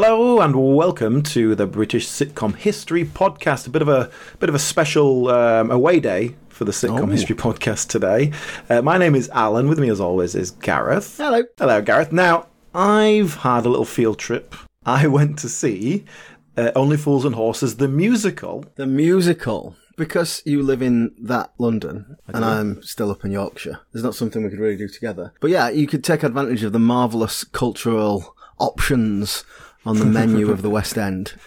Hello and welcome to the British Sitcom History Podcast. A bit of a bit of a special um, away day for the Sitcom Oh. History Podcast today. Uh, my name is Alan. With me, as always, is Gareth. Hello. Hello, Gareth. Now, I've had a little field trip. I went to see uh, Only Fools and Horses, the musical. The musical. Because you live in that London and I'm still up in Yorkshire, there's not something we could really do together. But yeah, you could take advantage of the marvellous cultural options on the menu of the West End.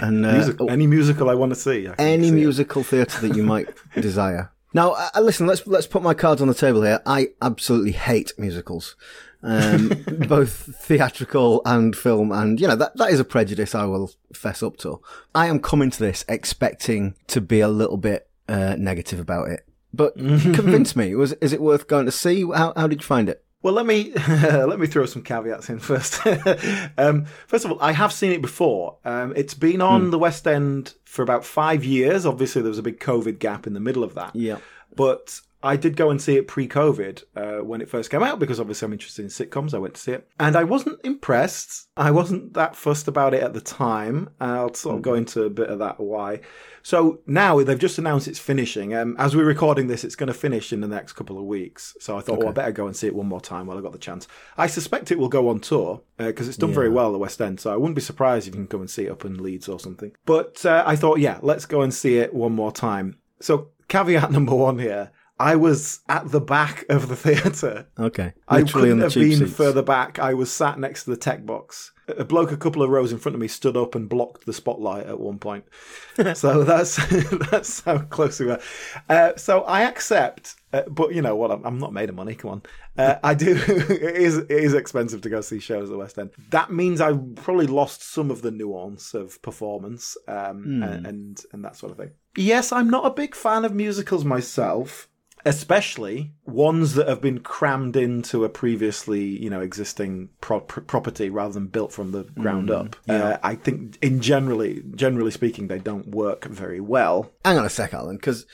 And uh, Music- any musical I want to see. Any see musical theatre that you might desire. Now, uh, uh, listen, let's let's put my cards on the table here. I absolutely hate musicals, um, both theatrical and film, and you know that that is a prejudice I will fess up to. I am coming to this expecting to be a little bit uh, negative about it, but convince me. Was is it worth going to see? How how did you find it? Well, let me let me throw some caveats in first. um, first of all, I have seen it before. Um, it's been on the West End for about five years. Obviously, there was a big COVID gap in the middle of that. Yeah. But I did go and see it pre-COVID uh, when it first came out because obviously I'm interested in sitcoms. I went to see it, and I wasn't impressed. I wasn't that fussed about it at the time. I'll sort of go into a bit of that why. So now they've just announced it's finishing. Um, as we're recording this, it's going to finish in the next couple of weeks. So I thought, oh, I better go and see it one more time while I got the chance. I suspect it will go on tour because it's done very well at the West End. So I wouldn't be surprised if you can come and see it up in Leeds or something. But uh, I thought, yeah, let's go and see it one more time. So caveat number one here. I was at the back of the theatre. Okay. I couldn't have been seats. further back. I was sat next to the tech box. A bloke a couple of rows in front of me stood up and blocked the spotlight at one point. so that's that's how close we were. Uh, so I accept, uh, but you know what? I'm, I'm not made of money. Come on, uh, I do. it is it is expensive to go see shows at the West End. That means I probably lost some of the nuance of performance um, and, and and that sort of thing. Yes, I'm not a big fan of musicals myself especially ones that have been crammed into a previously you know existing pro- pr- property rather than built from the ground up uh, i think in generally generally speaking they don't work very well Hang on a sec, Alan, because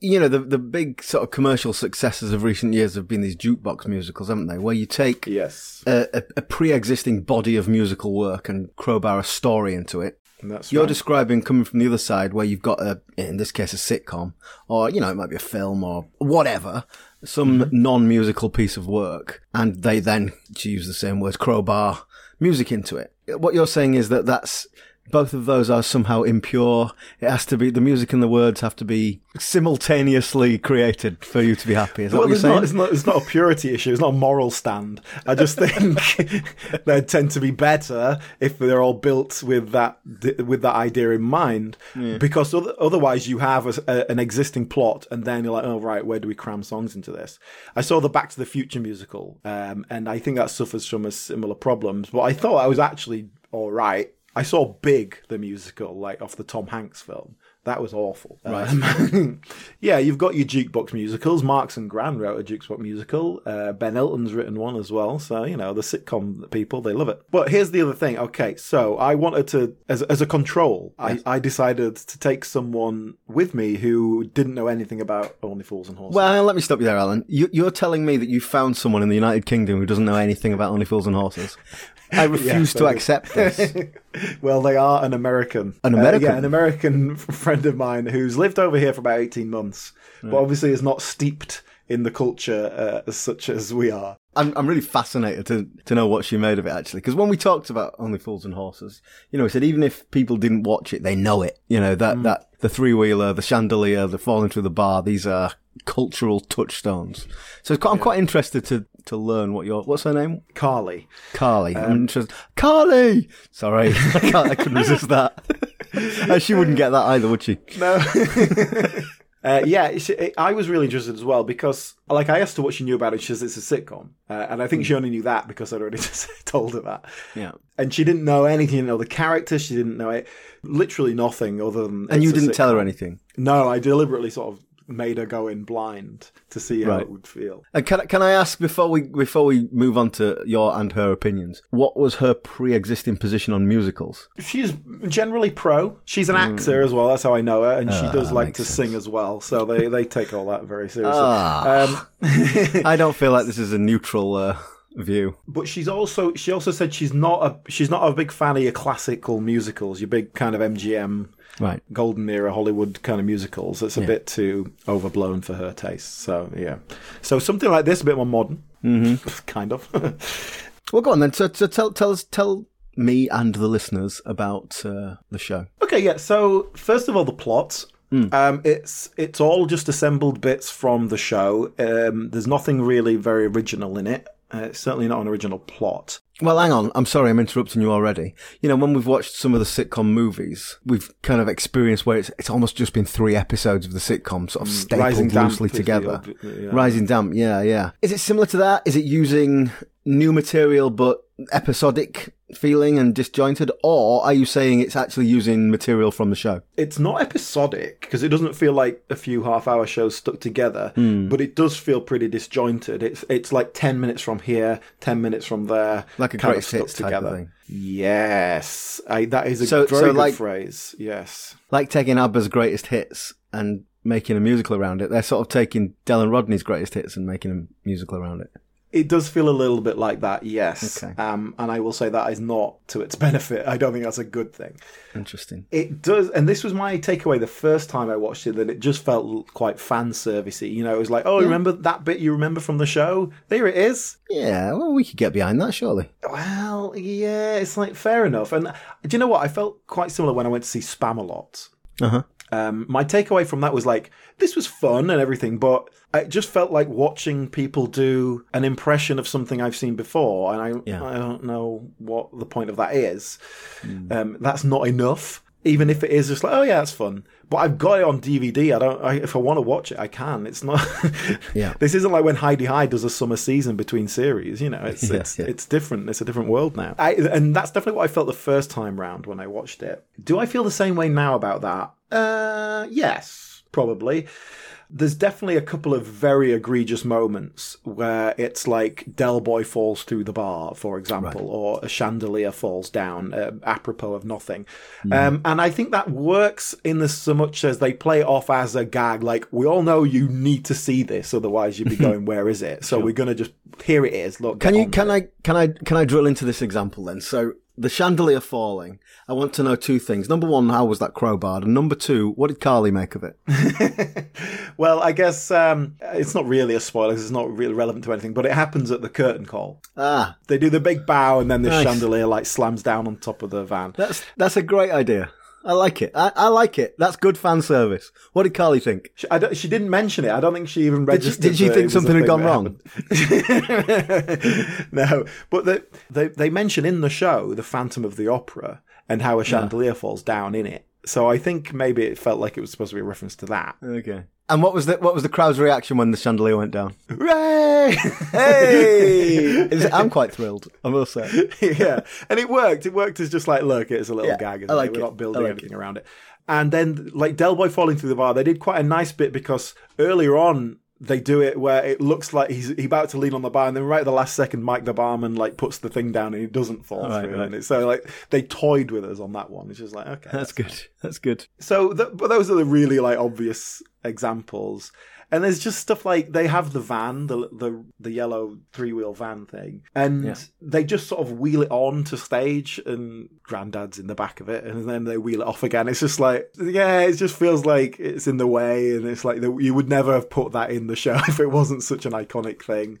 you know the the big sort of commercial successes of recent years have been these jukebox musicals, haven't they? Where you take yes a, a, a pre-existing body of musical work and crowbar a story into it. That's You're right. describing coming from the other side, where you've got a, in this case, a sitcom, or you know, it might be a film or whatever, some mm-hmm. non-musical piece of work, and they then, to use the same words, crowbar music into it. What you're saying is that that's both of those are somehow impure. It has to be the music and the words have to be simultaneously created for you to be happy. Is that well, what you're it's saying? not, it's, not, it's not a purity issue. It's not a moral stand. I just think they tend to be better if they're all built with that with that idea in mind. Because otherwise, you have a, a- an existing plot, and then you're like, oh right, where do we cram songs into this? I saw the Back to the Future musical, um, and I think that suffers from a similar problems. But I thought I was actually all right. I saw Big, the musical, like off the Tom Hanks film. That was awful. Um, yeah, you've got your jukebox musicals. Marks and Gran wrote a jukebox musical. Uh, ben Elton's written one as well. So you know the sitcom people they love it. But here's the other thing. Okay, so I wanted to, as as a control, I, I decided to take someone with me who didn't know anything about Only Fools and Horses. Well, let me stop you there, Alan. You, you're telling me that you found someone in the United Kingdom who doesn't know anything about Only Fools and Horses. I refuse I to accept this. well, they are an American. An Uh, American? yeah, an American friend of mine who's lived over here for about 18 months, but obviously is not steeped in the culture uh, as such as we are. I'm, I'm really fascinated to, to know what she made of it, actually. Because when we talked about Only Fools and Horses, you know, we said even if people didn't watch it, they know it. You know, that, that, the three wheeler, the chandelier, the falling through the bar, these are cultural touchstones. So it's quite, I'm quite interested to, to learn what your, what's her name? Carly. Carly. I'm interested. Carly! Sorry. I, can't, I couldn't resist that. Uh, she wouldn't get that either, would she? No. Uh, yeah, it, I was really interested as well because, like, I asked her what she knew about it. She says it's a sitcom, uh, and I think she only knew that because I'd already just told her that. Yeah. And she didn't know anything. Didn't know the character. She didn't know it. Literally nothing other than. And you didn't tell her anything. No, I deliberately sort of made her go in blind to see how Right. it would feel. And can, I- can I ask before we before we move on to your and her opinions, what was her pre-existing position on musicals? She's generally pro. She's an actor as well. That's how I know her, and she does like to sense. sing as well. So they, they take all that very seriously. Ah. Um, I don't feel like this is a neutral uh, view. But she's also she also said she's not a she's not a big fan of your classical musicals, your big kind of MGM Right. golden era Hollywood kind of musicals. It's a bit too overblown for her taste. So yeah, so something like this, a bit more modern, mm-hmm. kind of. Well, go on then. So, so tell tell us tell me and the listeners about uh, the show. Okay, yeah. So first of all, the plot. Um, it's it's all just assembled bits from the show. Um, there's nothing really very original in it. Uh, it's certainly not an original plot. Well, hang on. I'm sorry, I'm interrupting you already. You know, when we've watched some of the sitcom movies, we've kind of experienced where it's it's almost just been three episodes of the sitcom sort of stapled Rising loosely together. yeah. Rising Damp, yeah, yeah. Is it similar to that? Is it using new material but episodic feeling and disjointed, or are you saying it's actually using material from the show? It's not episodic because it doesn't feel like a few half-hour shows stuck together, Hmm. but it does feel pretty disjointed. It's it's like ten minutes from here, ten minutes from there, Like a kind greatest hits type of thing. Yes, I, that is a So- very so good like- phrase. Yes. Like taking ABBA's greatest hits and making a musical around it. They're sort of taking Del and Rodney's greatest hits and making a musical around it. It does feel a little bit like that, yes. Okay. Um, and I will say that is not to its benefit. I don't think that's a good thing. Interesting. It does, and this was my takeaway the first time I watched it, that it just felt quite fan servicey. You know, it was like, oh, remember that bit you remember from the show? There it is. Yeah, well, we could get behind that, surely. Well, yeah, it's like fair enough. And do you know what? I felt quite similar when I went to see Spamalot. Uh huh. Um, my takeaway from that was like, this was fun and everything, but it just felt like watching people do an impression of something I've seen before, and I Yeah. I don't know what the point of that is. Um, that's not enough. Even if it is just like, oh yeah, it's fun, but I've got it on DVD. I don't. I, if I want to watch it, I can. It's not. Yeah. This isn't like when Hi-de-Hi does a summer season between series. You know, it's Yeah, it's yeah. it's different. It's a different world now. I, and that's definitely what I felt the first time round when I watched it. Do I feel the same way now about that? Uh, yes, probably. There's definitely a couple of very egregious moments where it's like Del Boy falls through the bar, for example, or a chandelier falls down, uh, apropos of nothing. Um, and I think that works in the so much as they play it off as a gag. Like we all know you need to see this, otherwise you'd be going, "Where is it?" So we're gonna just here it is. Look, Can you can with I can I can I drill into this example then? So the chandelier falling. I want to know two things. Number one, how was that crowbar? And number two, what did Carly make of it? well, I guess um, it's not really a spoiler 'cause it's not really relevant to anything, but it happens at the curtain call. Ah, They do the big bow, and then the Nice. chandelier like slams down on top of the van. that's that's a great idea. I like it. I, I like it. That's good fan service. What did Carly think? She, she didn't mention it. I don't think she even Did she, registered. did she think it was a something had gone wrong? no, but they, they they mention in the show the Phantom of the Opera and how a chandelier falls down in it. So I think maybe it felt like it was supposed to be a reference to that. Okay. And what was the what was the crowd's reaction when the chandelier went down? Hooray! Hey, Is- I'm quite thrilled. I must say. yeah, and it worked. It worked as just like, look, it's a little Yeah, gag. Isn't I like it? We're not building like anything around it. And then, like Del Boy falling through the bar, they did quite a nice bit because earlier on they do it where it looks like he's he about to lean on the bar, and then right at the last second, Mike the barman like puts the thing down and he doesn't fall Right, through. right. And it's, so like they toyed with us on that one. It's just like okay, That's good. That's good. so, th- but those are the really like obvious examples. And there's just stuff like they have the van, the the the yellow three wheel van thing, and Yeah. they just sort of wheel it on to stage, and Grandad's in the back of it, and then they wheel it off again. It's just like, yeah, it just feels like it's in the way, and it's like the, you would never have put that in the show if it wasn't such an iconic thing.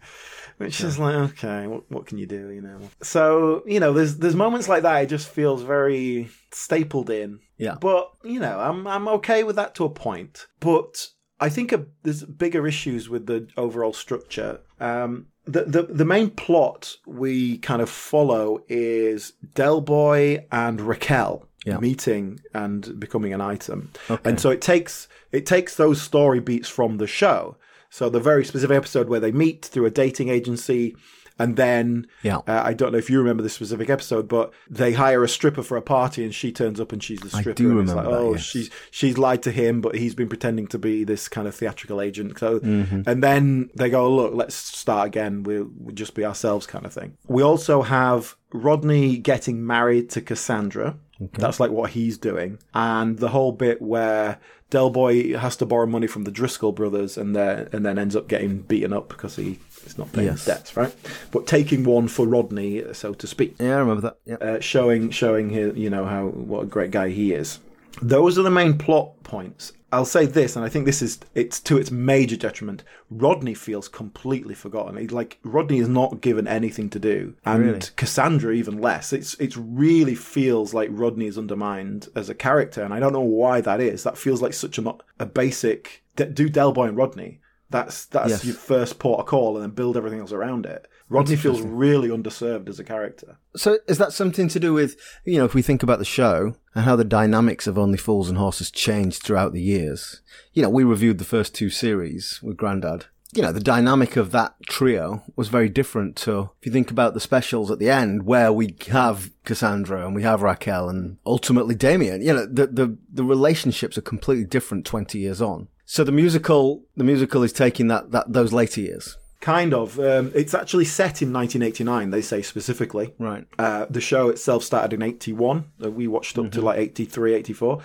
Which is like, okay, what, what can you do, you know? So, you know, there's there's moments like that. It just feels very stapled in. Yeah. But you know, I'm I'm okay with that to a point. But I think a, there's bigger issues with the overall structure. Um, the, the the main plot we kind of follow is Del Boy and Raquel Yeah. meeting and becoming an item, Okay. and so it takes it takes those story beats from the show. So the very specific episode where they meet through a dating agency. And then Yeah. uh, I don't know if you remember this specific episode, but they hire a stripper for a party, and she turns up and she's the I stripper. do and remember like, that, oh, yes. she's she's lied to him, but he's been pretending to be this kind of theatrical agent. So, Mm-hmm. and then they go, look, let's start again. We'll, we'll just be ourselves, kind of thing. We also have Rodney getting married to Cassandra. That's like what he's doing, and the whole bit where Del Boy has to borrow money from the Driscoll brothers, and then and then ends up getting beaten up because he He's not paying Yes. his debts, right? But taking one for Rodney, so to speak Yeah, I remember that. Yeah. uh, showing showing here, you know how what a great guy he is. Those are the main plot points. I'll say this, and I think this is it's to its major detriment. Rodney feels completely forgotten. He, like Rodney is not given anything to do, and Really? Cassandra even less. It's it really feels like Rodney is undermined as a character, and I don't know why that is. That feels like such a a basic do Del Boy and Rodney. That's that's Yes. your first port of call, and then build everything else around it. Rodney feels really underserved as a character. So is that something to do with, you know, if we think about the show and how the dynamics of Only Fools and Horses changed throughout the years? You know, we reviewed the first two series with Grandad. You know, the dynamic of that trio was very different to, if you think about the specials at the end, where we have Cassandra and we have Raquel and ultimately Damien. You know, the, the, the relationships are completely different 20 years on. So the musical, the musical is taking that, that, those later years. Kind of. Um, it's actually set in 1989, they say specifically. Right. Uh, the show itself started in 81. Uh, we watched up to Mm-hmm. like 83, 84.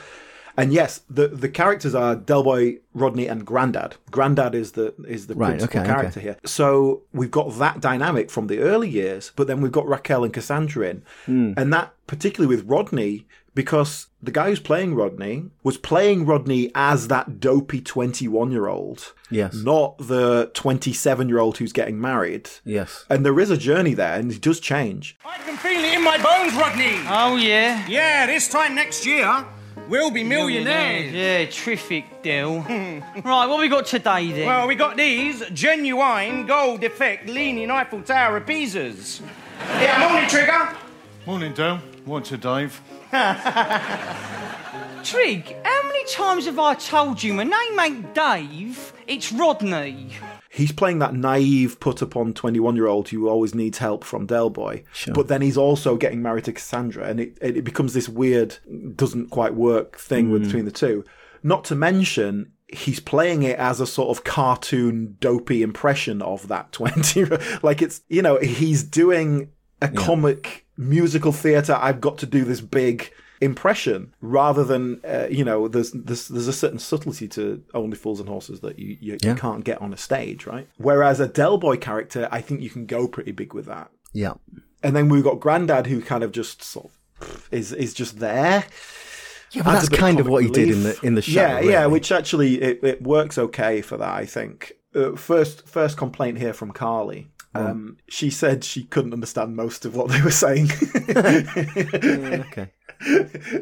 And yes, the the characters are Delboy, Rodney, and Grandad. Grandad is the is the Right, principal okay, character here. So we've got that dynamic from the early years, but then we've got Raquel and Cassandra in, Hmm. and that particularly with Rodney because the guy who's playing Rodney was playing Rodney as that dopey twenty one year old, Yes. not the twenty seven year old who's getting married. Yes. And there is a journey there, and it does change. I can feel it in my bones, Rodney. Oh, yeah. Yeah, this time next year, we'll be millionaires. Yeah, terrific, Del. right, what we got today then? Well, we got these genuine gold effect leaning Eiffel Tower of Pisas. Yeah, morning, Trigger. Morning, Dale. What's it, Dave? Trig, how many times have I told you my name ain't Dave, it's Rodney? He's playing that naive put upon 21 year old who always needs help from del Delboy. But then he's also getting married to Cassandra, and it, it becomes this weird, doesn't quite work thing with, hmm. between the two. Not to mention, he's playing it as a sort of cartoon, dopey impression of that 20. like it's, you know, he's doing a comic musical theatre. I've got to do this big impression rather than uh, you know there's, there's there's a certain subtlety to only fools and horses that you, you, Yeah. you can't get on a stage right whereas a del boy character i think you can go pretty big with that Yeah. and then we've got grandad who kind of just sort of is is just there Yeah, but that's kind of comic what he did in the in the show. yeah yeah which actually it, it works okay for that i think uh, first first complaint here from carly um, she said she couldn't understand most of what they were saying. okay.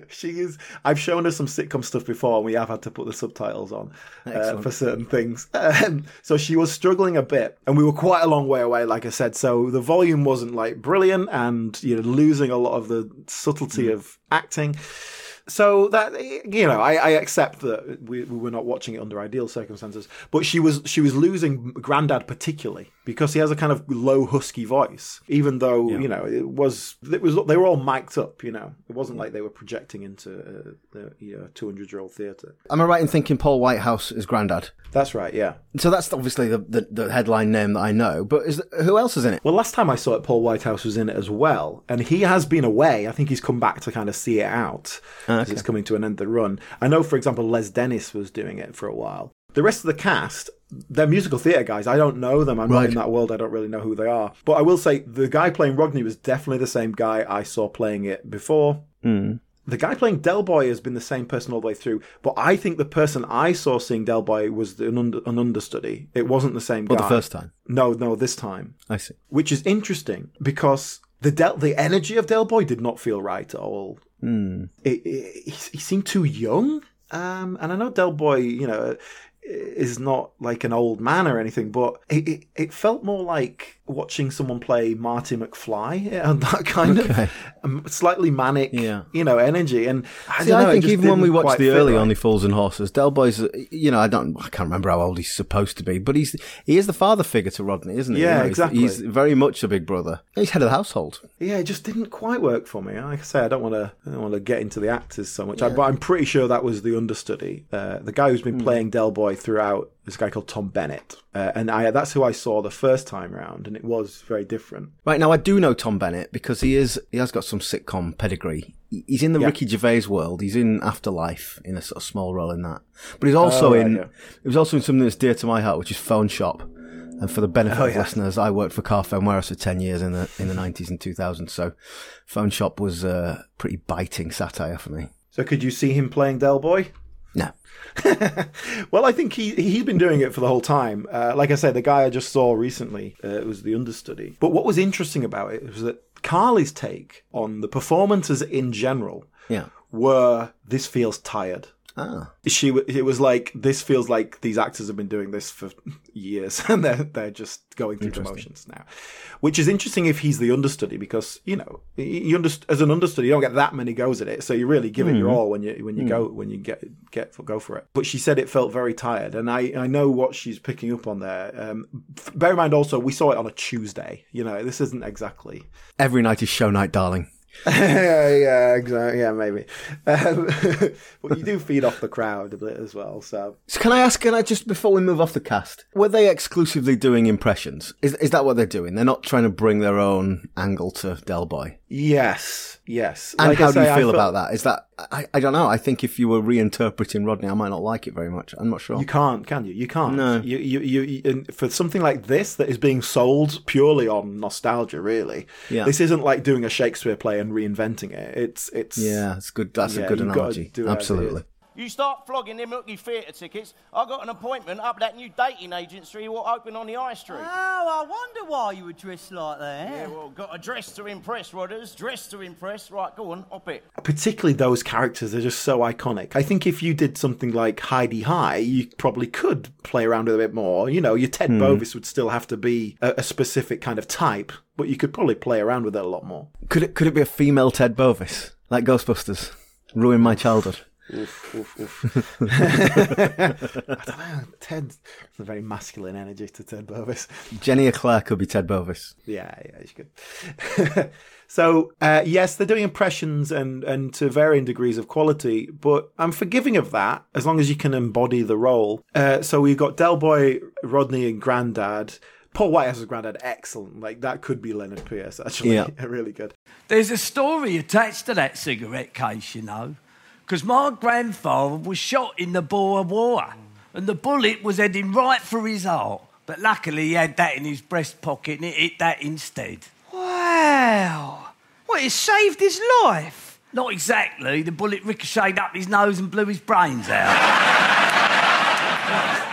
she is. I've shown her some sitcom stuff before, and we have had to put the subtitles on uh, for certain things. Um, so she was struggling a bit, and we were quite a long way away, like I said. So the volume wasn't like brilliant, and you know, losing a lot of the subtlety Mm. of acting. So that you know, I, I accept that we, we were not watching it under ideal circumstances, but she was she was losing Grandad particularly because he has a kind of low husky voice. Even though you know it was it was they were all mic'd up. You know, it wasn't like they were projecting into uh, the you know two hundred year old theatre. Am I right in thinking Paul Whitehouse is Grandad? That's right. Yeah. So that's obviously the, the, the headline name that I know. But is who else is in it? Well, last time I saw it, Paul Whitehouse was in it as well, and he has been away. I think he's come back to kind of see it out as it's coming to an end of the run. I know, for example, Les Dennis was doing it for a while. The rest of the cast, they're musical theatre guys. I don't know them. I'm not in that world. I don't really know who they are. But I will say the guy playing Rodney was definitely the same guy I saw playing it before. The guy playing Del Boy has been the same person all the way through, but I think the person I saw seeing Del Boy was an, under, an understudy. It wasn't the same guy. Well, the first time. No, no, this time I see. which is interesting because the Del- the energy of Del Boy did not feel right at all. It, it, he, he seemed too young, um, and I know Del Boy, you know, is not like an old man or anything, but it, it, it felt more like watching someone play Marty McFly and that kind Okay. of um, slightly manic, Yeah. you know, energy. And I, See, know, I think even when we watched the early right. Only Fools and Horses, Del Boy's, you know, I don't, I can't remember how old he's supposed to be, but he's he is the father figure to Rodney, isn't he? Yeah, You know, he's- exactly. He's very much a big brother. He's head of the household. Yeah, it just didn't quite work for me. Like I say, I don't want to, I don't want to get into the actors so much, I, but I'm pretty sure that was the understudy. Uh, the guy who's been playing Del Boy throughout is a guy called Tom Bennett, uh, and I that's who I saw the first time round, and it was very different. Right now, I do know Tom Bennett because he is he has got some sitcom pedigree. He's in the Yeah. Ricky Gervais world. He's in Afterlife in a sort of small role in that, but he's also Oh, right, in yeah. he was also in something that's dear to my heart, which is Phone Shop. And for the benefit Oh, of listeners, I worked for Carphone Warehouse for 10 years in the, in the 90s and 2000s. So Phone Shop was a pretty biting satire for me. So could you see him playing Del Boy? No. well, I think he he's been doing it for the whole time. Uh, like I said, the guy I just saw recently uh, was the understudy. But what was interesting about it was that Carly's take on the performances in general Yeah. were this feels tired. Ah. She it was like this feels like these actors have been doing this for years and they're they're just going through the motions now, which is interesting if he's the understudy because you know you underst- as an understudy you don't get that many goes at it, so you really give it your all when you when you go when you get get go for it. But she said it felt very tired, and I I know what she's picking up on there. Um, bear in mind also we saw it on a Tuesday. You know this isn't exactly Every night is show night, darling. Yeah, yeah, exactly. Yeah, maybe. Um, but you do feed off the crowd a bit as well. So So can I ask, can I just, before we move off the cast, were they exclusively doing impressions? Is, is that what they're doing? They're not trying to bring their own angle to Del Boy? yes, yes. And Like I how do you say, I feel about that? Is that, I, I don't know. I think if you were reinterpreting Rodney, I might not like it very much. I'm not sure. You can't, can you? You can't. No. You, you, you, you for something like this that is being sold purely on nostalgia, really. Yeah. This isn't like doing a Shakespeare play and reinventing it. It's, it's. yeah, it's good. That's Yeah, a good analogy. do it as it Absolutely. You start flogging them looky theatre tickets. I got an appointment up that new dating agency what open on the high street. Oh, I wonder why you were dressed like that. Yeah, well, got a dress to impress, Rodders. Dress to impress. Right, go on, up it. Particularly those characters are just so iconic. I think if you did something like Hi-de-Hi, you probably could play around with it a bit more. You know, your Ted hmm. Bovis would still have to be a, a specific kind of type, but you could probably play around with it a lot more. Could it, could it be a female Ted Bovis? Like Ghostbusters? Ruin my childhood. Oof, oof, oof. I don't know. Ted, a very masculine energy to Ted Bovis. Jenny Eclair could be Ted Bovis. Yeah, yeah, she's good. so, uh, yes, they're doing impressions and, and to varying degrees of quality, but I'm forgiving of that as long as you can embody the role. Uh, so we've got Del Boy, Rodney, and Grandad. Paul Whitehouse's Grandad, excellent. Like, that could be Lennard Pearce, actually. Yeah. really good. There's a story attached to that cigarette case, you know, because my grandfather was shot in the Boer War, and the bullet was heading right for his heart. But luckily, he had that in his breast pocket, and it hit that instead. Wow. What, it saved his life? Not exactly. The bullet ricocheted up his nose and blew his brains out.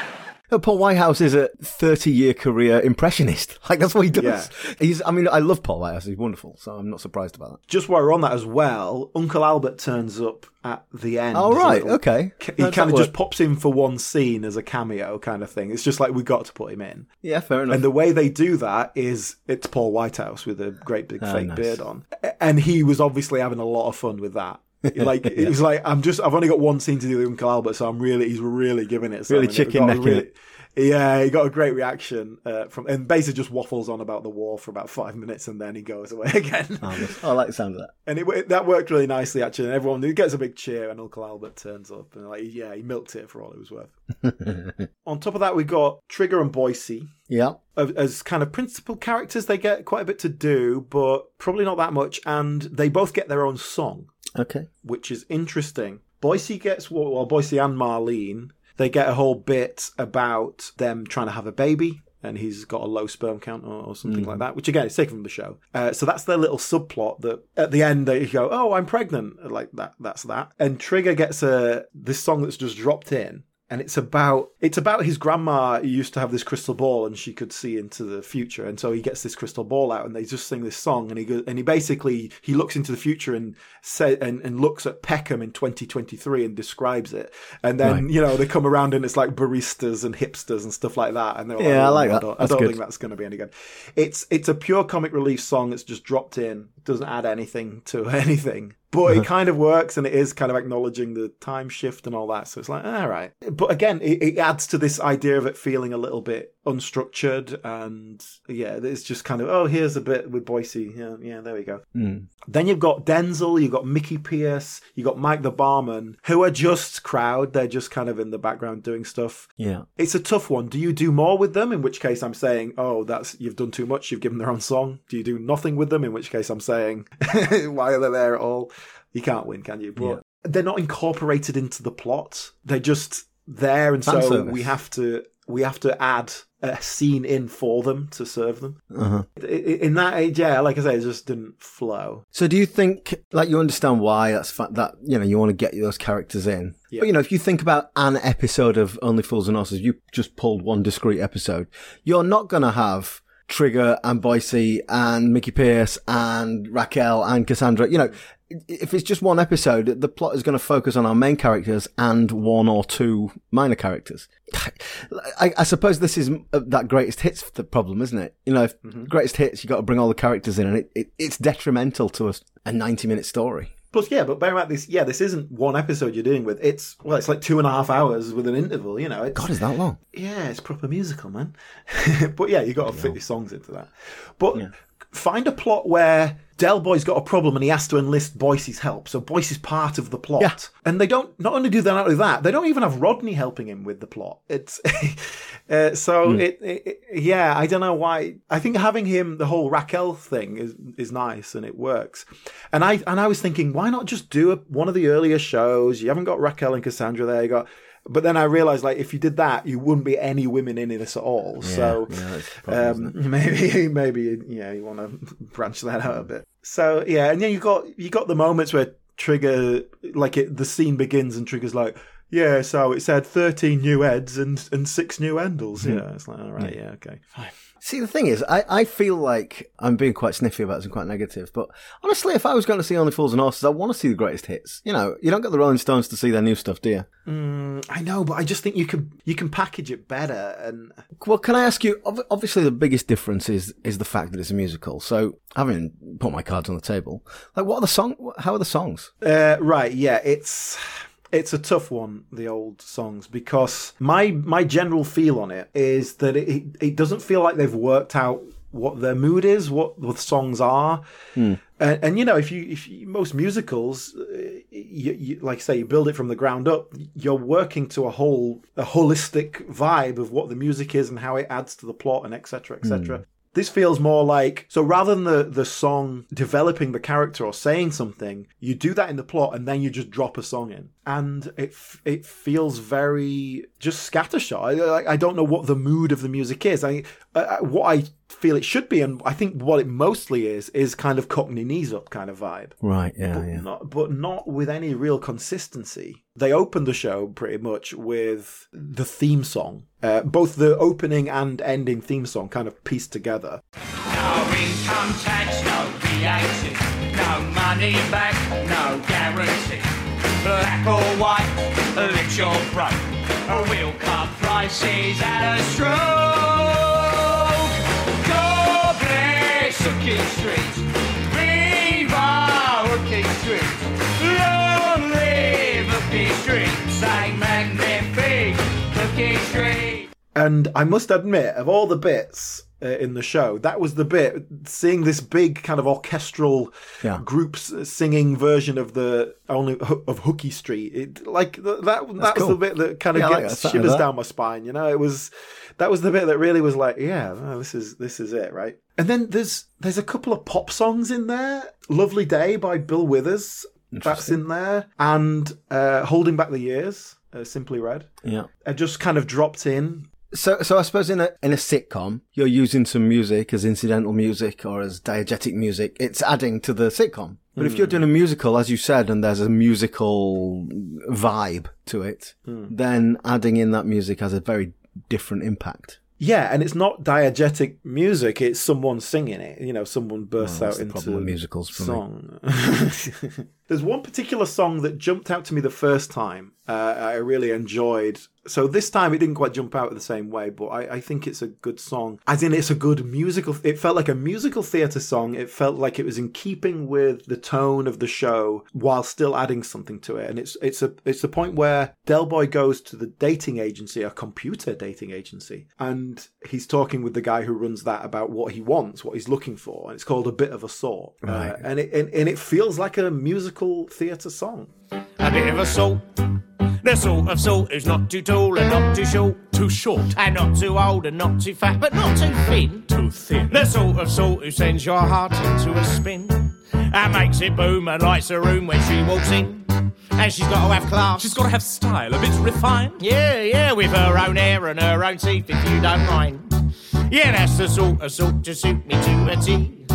Paul Whitehouse is a 30 year career impressionist. Like, that's what he does. Yeah. He's, I mean, I love Paul Whitehouse. He's wonderful. So I'm not surprised about that. Just while we're on that as well, Uncle Albert turns up at the end. Oh, right. little- Okay. He kind of just pops in for one scene as a cameo kind of thing. It's just like we got to put him in. Yeah, fair enough. And the way they do that is it's Paul Whitehouse with a great big Oh, fake nice. beard on. And he was obviously having a lot of fun with that. Like it was like I'm just I've only got one scene to do with Uncle Albert, so I'm really he's really giving it. Really chicken necking really- it. Yeah, he got a great reaction uh, from, and basically just waffles on about the war for about five minutes, and then he goes away again. Oh, I like the sound of that. And it, that worked really nicely, actually. And everyone it gets a big cheer, and Uncle Albert turns up, and like, yeah, he milked it for all it was worth. On top of that, we got Trigger and Boycie Yeah. as kind of principal characters. They get quite a bit to do, but probably not that much. And they both get their own song, Okay. which is interesting. Boycie gets well, well Boycie and Marlene. They get a whole bit about them trying to have a baby. And he's got a low sperm count or, or something like that, which again is taken from the show. Uh, so that's their little subplot. That at the end they go, "Oh, I'm pregnant," like that. That's that. And Trigger gets a this song that's just dropped in, and it's about it's about his grandma who used to have this crystal ball and she could see into the future. And so he gets this crystal ball out and they just sing this song and he goes and he basically he looks into the future and say and, and looks at Peckham in 2023 and describes it. And then Right. you know they come around and it's like baristas and hipsters and stuff like that. And they're like, Yeah, I "Oh, like that. don't, That's I don't think that's going to be any good. It's it's a pure comic relief song that's just dropped in doesn't add anything to anything but it uh-huh. kind of works and it is kind of acknowledging the time shift and all that. So it's like all right. But again it, it adds to this idea of it feeling a little bit unstructured and yeah it's just kind of oh here's a bit with boycie yeah yeah there we go hmm. then you've got denzel you've got mickey pearce you've got mike the barman who are just crowd they're just kind of in the background doing stuff Yeah. it's a tough one. Do you do more with them? In which case, I'm saying, oh, that's you've done too much. You've given their own song. Do you do nothing with them? In which case, I'm saying, why are they there at all? You can't win, can you? But they're not incorporated into the plot. They're just there, and Fan so service. we have to we have to add a scene in for them to serve them. Uh-huh. I- In that age, yeah, like I say, it just didn't flow. So do you think, like, you understand why that's fa- that you know you want to get those characters in? Yeah. But you know, if you think about an episode of Only Fools and Horses, you just pulled one discrete episode. You're not going to have Trigger and Boycie and Mickey Pearce and Raquel and Cassandra. You know, if it's just one episode, the plot is going to focus on our main characters and one or two minor characters. I, I suppose this is uh, that greatest hits the problem, isn't it? You know, if greatest hits, you got to bring all the characters in, and it, it, it's detrimental to a, a ninety-minute story. Plus, yeah, but bear in mind this. Yeah, this isn't one episode you're dealing with. It's well, it's like two and a half hours with an interval. You know, it's, God, is that long? yeah, it's proper musical, man. but yeah, you got to fit your songs into that. But find a plot where Del Boy's got a problem and he has to enlist Boycie's help. So Boyce is part of the plot. Yeah. And they don't, not only do they not do that, they don't even have Rodney helping him with the plot. It's, uh, so it, it, it- yeah, I don't know why. I think having him, the whole Raquel thing is, is nice and it works. And I, and I was thinking, why not just do a, one of the earlier shows? You haven't got Raquel and Cassandra there. You got, but then I realized, like, if you did that, you wouldn't be any women in this at all. so yeah, problem, um, maybe, maybe, yeah, you want to branch that out a bit. So yeah, and then you got you got the moments where Trigger, like, it, the scene begins and Trigger's like, yeah, so it said thirteen new heads and and six new Endels. Yeah, it's like, all right, yeah, okay, fine. See, the thing is, I, I feel like I'm being quite sniffy about this and quite negative, but honestly, if I was going to see Only Fools and Horses, I want to see the greatest hits. You know, you don't get the Rolling Stones to see their new stuff, do you? I know, but I just think you can you can package it better and Well, can I ask you? Obviously, the biggest difference is is the fact that it's a musical. So, having put my cards on the table, like, what are the song? How are the songs? Uh, right, yeah, it's it's a tough one, the old songs, because my my general feel on it is that it it doesn't feel like they've worked out what their mood is, what the songs are, and, and you know, if you if you, most musicals, uh, you, you, like I say, you build it from the ground up, you're working to a whole a holistic vibe of what the music is and how it adds to the plot and etc. etc. This feels more like so rather than the, the song developing the character or saying something, you do that in the plot and then you just drop a song in, and it it feels very just scattershot. I, I- I don't know what the mood of the music is. I uh, what I feel it should be, and I think what it mostly is is kind of Cockney knees up kind of vibe Right. Yeah. Yeah. not, but not with any real consistency. They opened the show pretty much with the theme song, uh, both the opening and ending theme song, kind of pieced together. No income tax, no VAT, no money back, no guarantee. Or white, your broke. We'll cut prices at a stroke. God bless Street. Viva Street. Long live Hooky Street. Say magnifique Hooky Street. And I must admit, of all the bits uh, in the show, that was the bit seeing this big kind of orchestral Yeah. groups singing version of the only of Hooky Street. It, like th- that, that was cool. the bit that kind of Yeah, I like gets shivers down my spine. You know, it was that was the bit that really was like, yeah, oh, this is this is it, right? And then there's there's a couple of pop songs in there. "Lovely Day" by Bill Withers, that's in there, and uh, "Holding Back the Years," uh, Simply Red. Yeah. I just kind of dropped in So, so I suppose in a in a sitcom, you're using some music as incidental music or as diegetic music. It's adding to the sitcom. But if you're hmm. doing a musical, as you said, and there's a musical vibe to it, hmm. then adding in that music has a very different impact. Yeah, and it's not diegetic music; it's someone singing it. You know, someone bursts out into musicals song. There's one particular song that jumped out to me the first time. Uh, I really enjoyed. So this time it didn't quite jump out the same way, but I, I think it's a good song. As in, it's a good musical. It felt like a musical theatre song. It felt like it was in keeping with the tone of the show while still adding something to it. And it's it's a it's the point where Del Boy goes to the dating agency, a computer dating agency, and he's talking with the guy who runs that about what he wants, what he's looking for, and it's called a bit of a sort. Right. Uh, and it and, and it feels like a musical theatre song. a bit of a salt. The sort of sort who's not too tall and not too short. Too short. And not too old and not too fat, but not too thin. Too thin. The sort of sort who sends your heart into a spin. And makes it boom and lights the room when she walks in. And she's got to have class. She's got to have style, a bit refined. Yeah, yeah, with her own hair and her own teeth, if you don't mind. Yeah, that's the sort of sort to suit me to a T.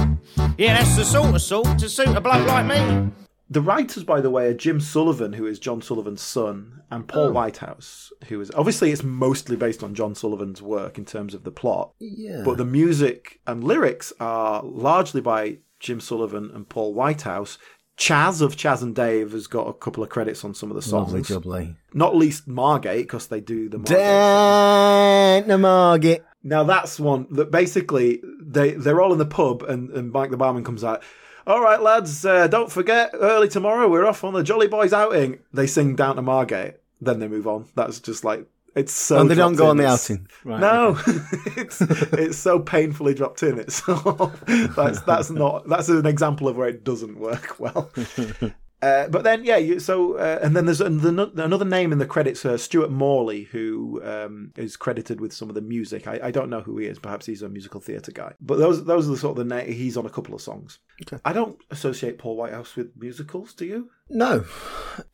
Yeah, that's the sort of sort to suit a bloke like me. The writers, by the way, are Jim Sullivan, who is John Sullivan's son, and Paul Oh. Whitehouse, who is obviously it's mostly based on John Sullivan's work in terms of the plot. Yeah. But the music and lyrics are largely by Jim Sullivan and Paul Whitehouse. Chas of Chas and Dave has got a couple of credits on some of the songs. Lovely jubbly. Not least Margate, because they do the Margate. Dan the Margate. Now that's one that basically they they're all in the pub and, and Mike the barman comes out. All right, lads, uh, don't forget early tomorrow we're off on the Jolly Boys outing. They sing down to Margate, then they move on. That's just like it's so. And they don't go in, on the outing. Right, no, it's it's so painfully dropped in. It's that's that's not that's an example of where it doesn't work well. Uh, but then, yeah, you, so uh, and then there's an- another name in the credits, uh, Stuart Morley, who um, is credited with some of the music. I, I don't know who he is. Perhaps he's a musical theatre guy. But those those are the sort of the na- he's on a couple of songs. I don't associate Paul Whitehouse with musicals. Do you? No.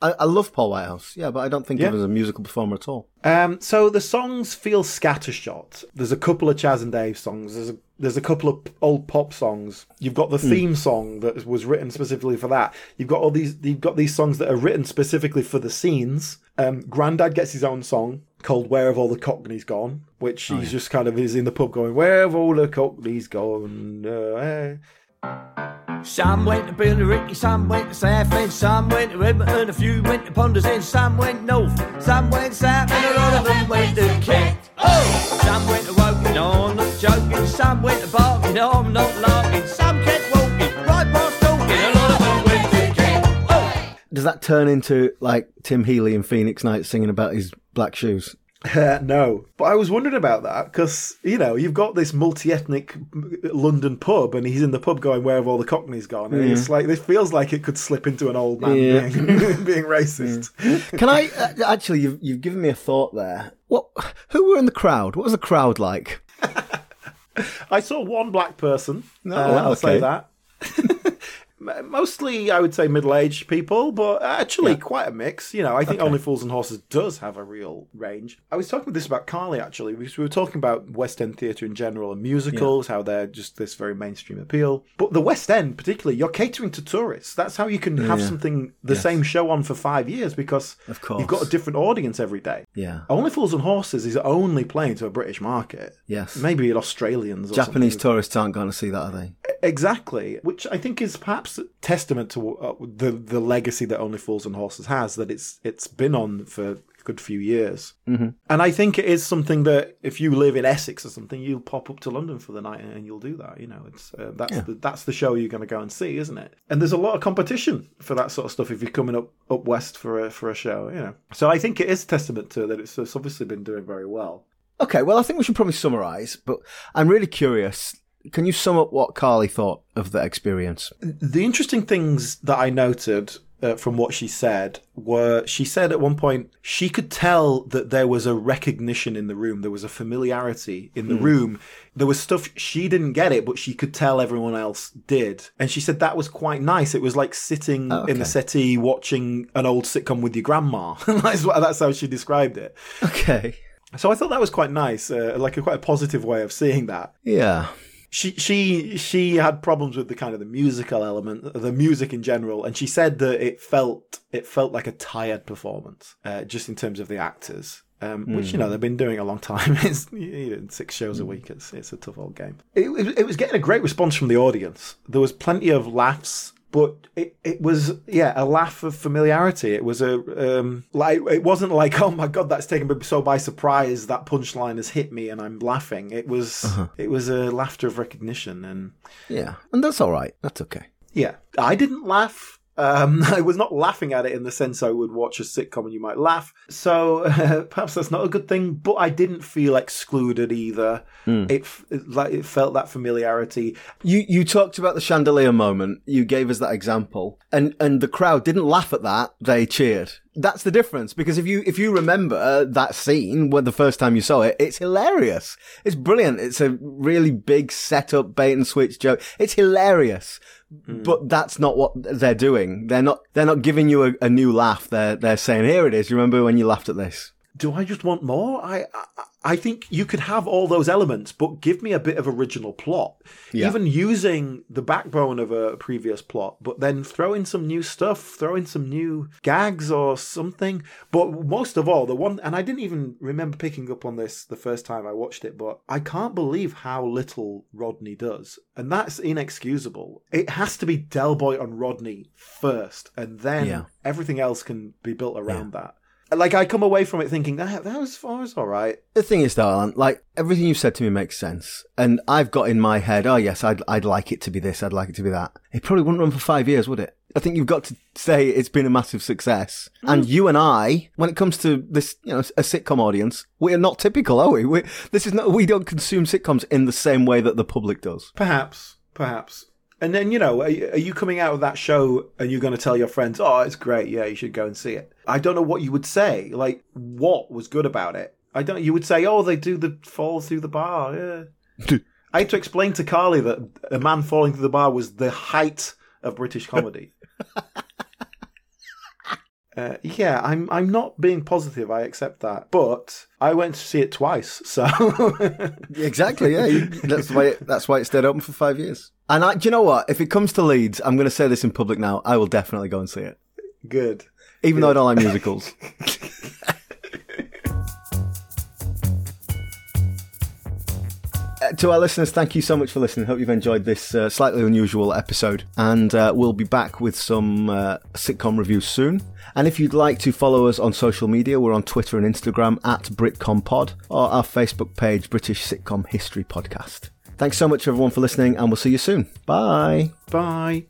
I, I love Paul Whitehouse, yeah, but I don't think Yeah. of him as a musical performer at all. Um, so the songs feel scattershot. There's a couple of Chas and Dave songs. There's a there's a couple of old pop songs. You've got the theme song that was written specifically for that. You've got all these. You've got these songs that are written specifically for the scenes. Um, Grandad gets his own song called "Where Have All the Cockneys Gone," which he's just kind of is in the pub going, "Where have all the Cockneys gone?" Uh, eh." Some went to Billericay, some went to Southend, some went to Edmonton, a few went to Ponders End, some went north, some went south, and a lot of them went to Kent. Oh! Some went to Woking, no, I'm not joking, some went to Barking, no, I'm not larking, some kept walking, right past talking, a lot of them went to Kent. Oh! Does that turn into like Tim Healy in Phoenix Night singing about his black shoes? Uh, no, but I was wondering about that because you know you've got this multi-ethnic London pub, and he's in the pub going, "Where have all the Cockneys gone?" And it's like this feels like it could slip into an old man Yeah. being, being racist. Can I uh, actually? You've you've given me a thought there. What? Who were in the crowd? What was the crowd like? I saw one black person. No, uh, I'll okay. say that. Mostly, I would say middle-aged people, but actually quite a mix. You know, I think Only Fools and Horses does have a real range. I was talking with this about Carly actually, because we were talking about West End theatre in general and musicals, how they're just this very mainstream appeal. But the West End, particularly, you're catering to tourists. That's how you can have something the same show on for five years because Of course. you've got a different audience every day. Yeah. Only Fools and Horses is only playing to a British market. Yes. Maybe Australians or Japanese tourists aren't going to see that, are they? Exactly, which I think is perhaps a testament to uh, the the legacy that Only Fools and Horses has. That it's it's been on for a good few years, mm-hmm. and I think it is something that if you live in Essex or something, you'll pop up to London for the night and you'll do that. You know, it's uh, that's the, that's the show you're going to go and see, isn't it? And there's a lot of competition for that sort of stuff if you're coming up up west for a for a show. You know, so I think it is testament to that. It's, it's obviously been doing very well. Okay, well, I think we should probably summarise, but I'm really curious. Can you sum up what Carly thought of the experience? the interesting things that I noted uh, from what she said were she said at one point she could tell that there was a recognition in the room, there was a familiarity in the room. There was stuff she didn't get it, but she could tell everyone else did. And she said that was quite nice. It was like sitting Oh, in the settee watching an old sitcom with your grandma. that's, what, that's how she described it. Okay. So I thought that was quite nice, uh, like a quite a positive way of seeing that Yeah. She she she had problems with the kind of the musical element, the music in general, and she said that it felt it felt like a tired performance, uh, just in terms of the actors. Um, Which you know they've been doing a long time. It's you know, six shows a week. It's it's a tough old game. It, it, it was getting a great response from the audience. There was plenty of laughs, but it, it was yeah a laugh of familiarity. It was a um, like it wasn't like oh my god that's taken me so by surprise that punchline has hit me and I'm laughing. It was it was a laughter of recognition and Yeah. And that's all right. That's okay. yeah I didn't laugh. Um, I was not laughing at it in the sense I would watch a sitcom and you might laugh. So uh, perhaps that's not a good thing. But I didn't feel excluded either. It, it like it felt that familiarity. You you talked about the chandelier moment. You gave us that example, and and the crowd didn't laugh at that. They cheered. That's the difference because if you if you remember that scene when the first time you saw it, it's hilarious. It's brilliant. It's a really big setup bait and switch joke. It's hilarious. Mm. But that's not what they're doing. They're not. They're not giving you a, a new laugh. They're they're saying, "Here it is. You remember when you laughed at this?" Do I just want more? I, I I think you could have all those elements, but give me a bit of original plot. Yeah. Even using the backbone of a previous plot, but then throw in some new stuff, throw in some new gags or something. But most of all, the one, and I didn't even remember picking up on this the first time I watched it, but I can't believe how little Rodney does. And that's inexcusable. It has to be Del Boy on Rodney first, and then Yeah. everything else can be built around that. Like I come away from it thinking that that was, that was all right. The thing is, though, Allen, like everything you've said to me makes sense, and I've got in my head, oh yes, I'd I'd like it to be this, I'd like it to be that. It probably wouldn't run for five years, would it? I think you've got to say it's been a massive success. Mm. And you and I, when it comes to this, you know, a sitcom audience, we are not typical, are we? we this is not. We don't consume sitcoms in the same way that the public does. Perhaps, perhaps. And then you know, are, you- are you coming out of that show and you're going to tell your friends, "Oh, it's great, yeah, you should go and see it." I don't know what you would say. Like, what was good about it? I don't. You would say, "Oh, they do the fall through the bar." Yeah. I had to explain to Carly that a man falling through the bar was the height of British comedy. Uh, yeah, I'm I'm not being positive. I accept that, but I went to see it twice, so Exactly. Yeah, you- that's why. It, that's why it stayed open for five years. And I, do you know what? If it comes to Leeds, I'm going to say this in public now. I will definitely go and see it, good. even though I don't like musicals. Uh, To our listeners, thank you so much for listening. Hope you've enjoyed this uh, slightly unusual episode. And uh, we'll be back with some uh, sitcom reviews soon. And if you'd like to follow us on social media, we're on Twitter and Instagram at BritComPod or our Facebook page, British Sitcom History Podcast. Thanks so much, everyone, for listening, and we'll see you soon. Bye. Bye.